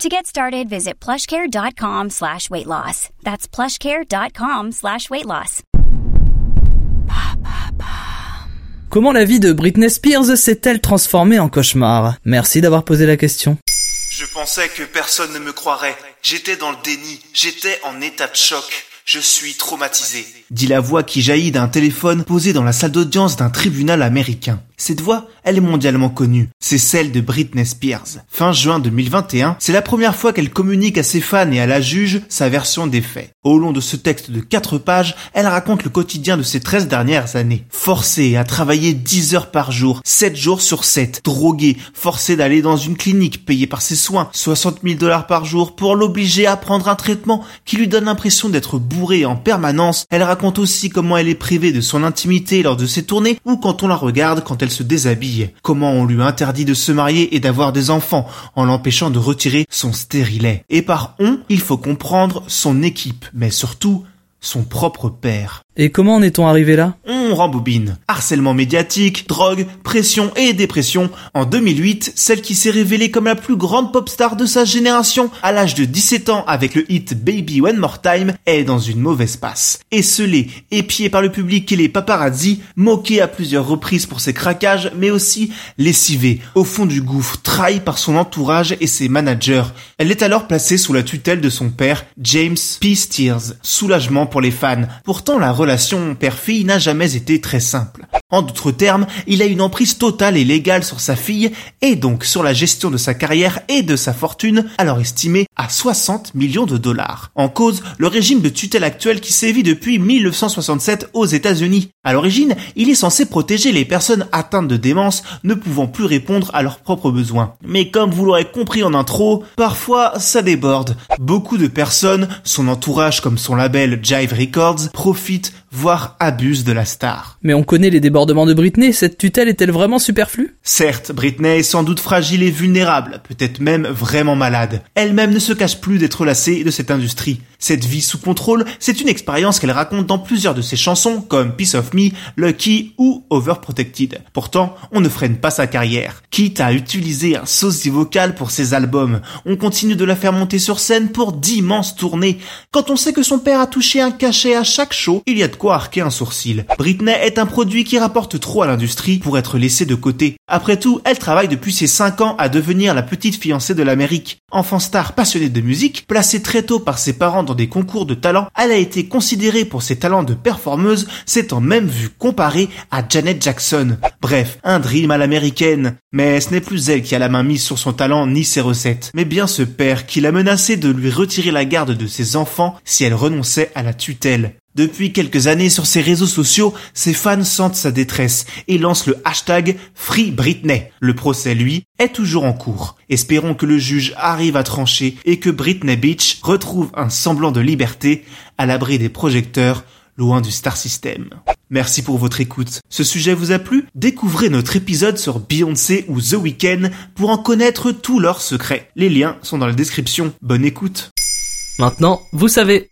To get started, visit plushcare.com slash weight loss. That's plushcare.com slash weight loss. Comment la vie de Britney Spears s'est-elle transformée en cauchemar? Merci d'avoir posé la question. Je pensais que personne ne me croirait. J'étais dans le déni. J'étais en état de choc. Je suis traumatisé. Dit la voix qui jaillit d'un téléphone posé dans la salle d'audience d'un tribunal américain. Cette voix, elle est mondialement connue. C'est celle de Britney Spears. Fin juin 2021, c'est la première fois qu'elle communique à ses fans et à la juge sa version des faits. Au long de ce texte de 4 pages, elle raconte le quotidien de ces 13 dernières années. Forcée à travailler 10 heures par jour, 7 jours sur 7, droguée, forcée d'aller dans une clinique payée par ses soins, 60 000 dollars par jour pour l'obliger à prendre un traitement qui lui donne l'impression d'être bourrée en permanence. Elle raconte aussi comment elle est privée de son intimité lors de ses tournées ou quand on la regarde quand elle se déshabille. Comment on lui interdit de se marier et d'avoir des enfants en l'empêchant de retirer son stérilet. Et par on, il faut comprendre son équipe, mais surtout son propre père. Et comment en est-on arrivé là? On rembobine. Harcèlement médiatique, drogue, pression et dépression. En 2008, celle qui s'est révélée comme la plus grande pop star de sa génération à l'âge de 17 ans avec le hit Baby One More Time est dans une mauvaise passe. Esselée, épiée par le public et les paparazzi, moquée à plusieurs reprises pour ses craquages, mais aussi lessivée, au fond du gouffre, trahie par son entourage et ses managers. Elle est alors placée sous la tutelle de son père, James P. Steers. Soulagement pour les fans. Pourtant, la relation père-fille n'a jamais été très simple. En d'autres termes, il a une emprise totale et légale sur sa fille et donc sur la gestion de sa carrière et de sa fortune, alors estimée à 60 millions de dollars. En cause, le régime de tutelle actuel qui sévit depuis 1967 aux États-Unis. À l'origine, il est censé protéger les personnes atteintes de démence ne pouvant plus répondre à leurs propres besoins. Mais comme vous l'aurez compris en intro, parfois ça déborde. Beaucoup de personnes, son entourage comme son label Jive Records, profitent voire abusent de la star. Mais on connaît les débordements de Britney, cette tutelle est-elle vraiment superflue? Certes, Britney est sans doute fragile et vulnérable, peut-être même vraiment malade. Elle-même ne se cache plus d'être lassée de cette industrie. Cette vie sous contrôle, c'est une expérience qu'elle raconte dans plusieurs de ses chansons comme Piece of Me, Lucky ou Overprotected. Pourtant, on ne freine pas sa carrière. Quitte à utiliser un sosie vocal pour ses albums, on continue de la faire monter sur scène pour d'immenses tournées. Quand on sait que son père a touché un cachet à chaque show, il y a de un sourcil? Britney est un produit qui rapporte trop à l'industrie pour être laissé de côté. Après tout, elle travaille depuis ses 5 ans à devenir la petite fiancée de l'Amérique. Enfant star passionnée de musique, placée très tôt par ses parents dans des concours de talent, elle a été considérée pour ses talents de performeuse, s'étant même vue comparée à Janet Jackson. Bref, un dream à l'américaine. Mais ce n'est plus elle qui a la main mise sur son talent ni ses recettes, mais bien ce père qui l'a menacé de lui retirer la garde de ses enfants si elle renonçait à la tutelle. Depuis quelques années sur ses réseaux sociaux, ses fans sentent sa détresse et lancent le hashtag Free Britney. Le procès, lui, est toujours en cours. Espérons que le juge arrive à trancher et que Britney Beach retrouve un semblant de liberté à l'abri des projecteurs loin du star system. Merci pour votre écoute. Ce sujet vous a plu? Découvrez notre épisode sur Beyoncé ou The Weeknd pour en connaître tous leurs secrets. Les liens sont dans la description. Bonne écoute. Maintenant, vous savez.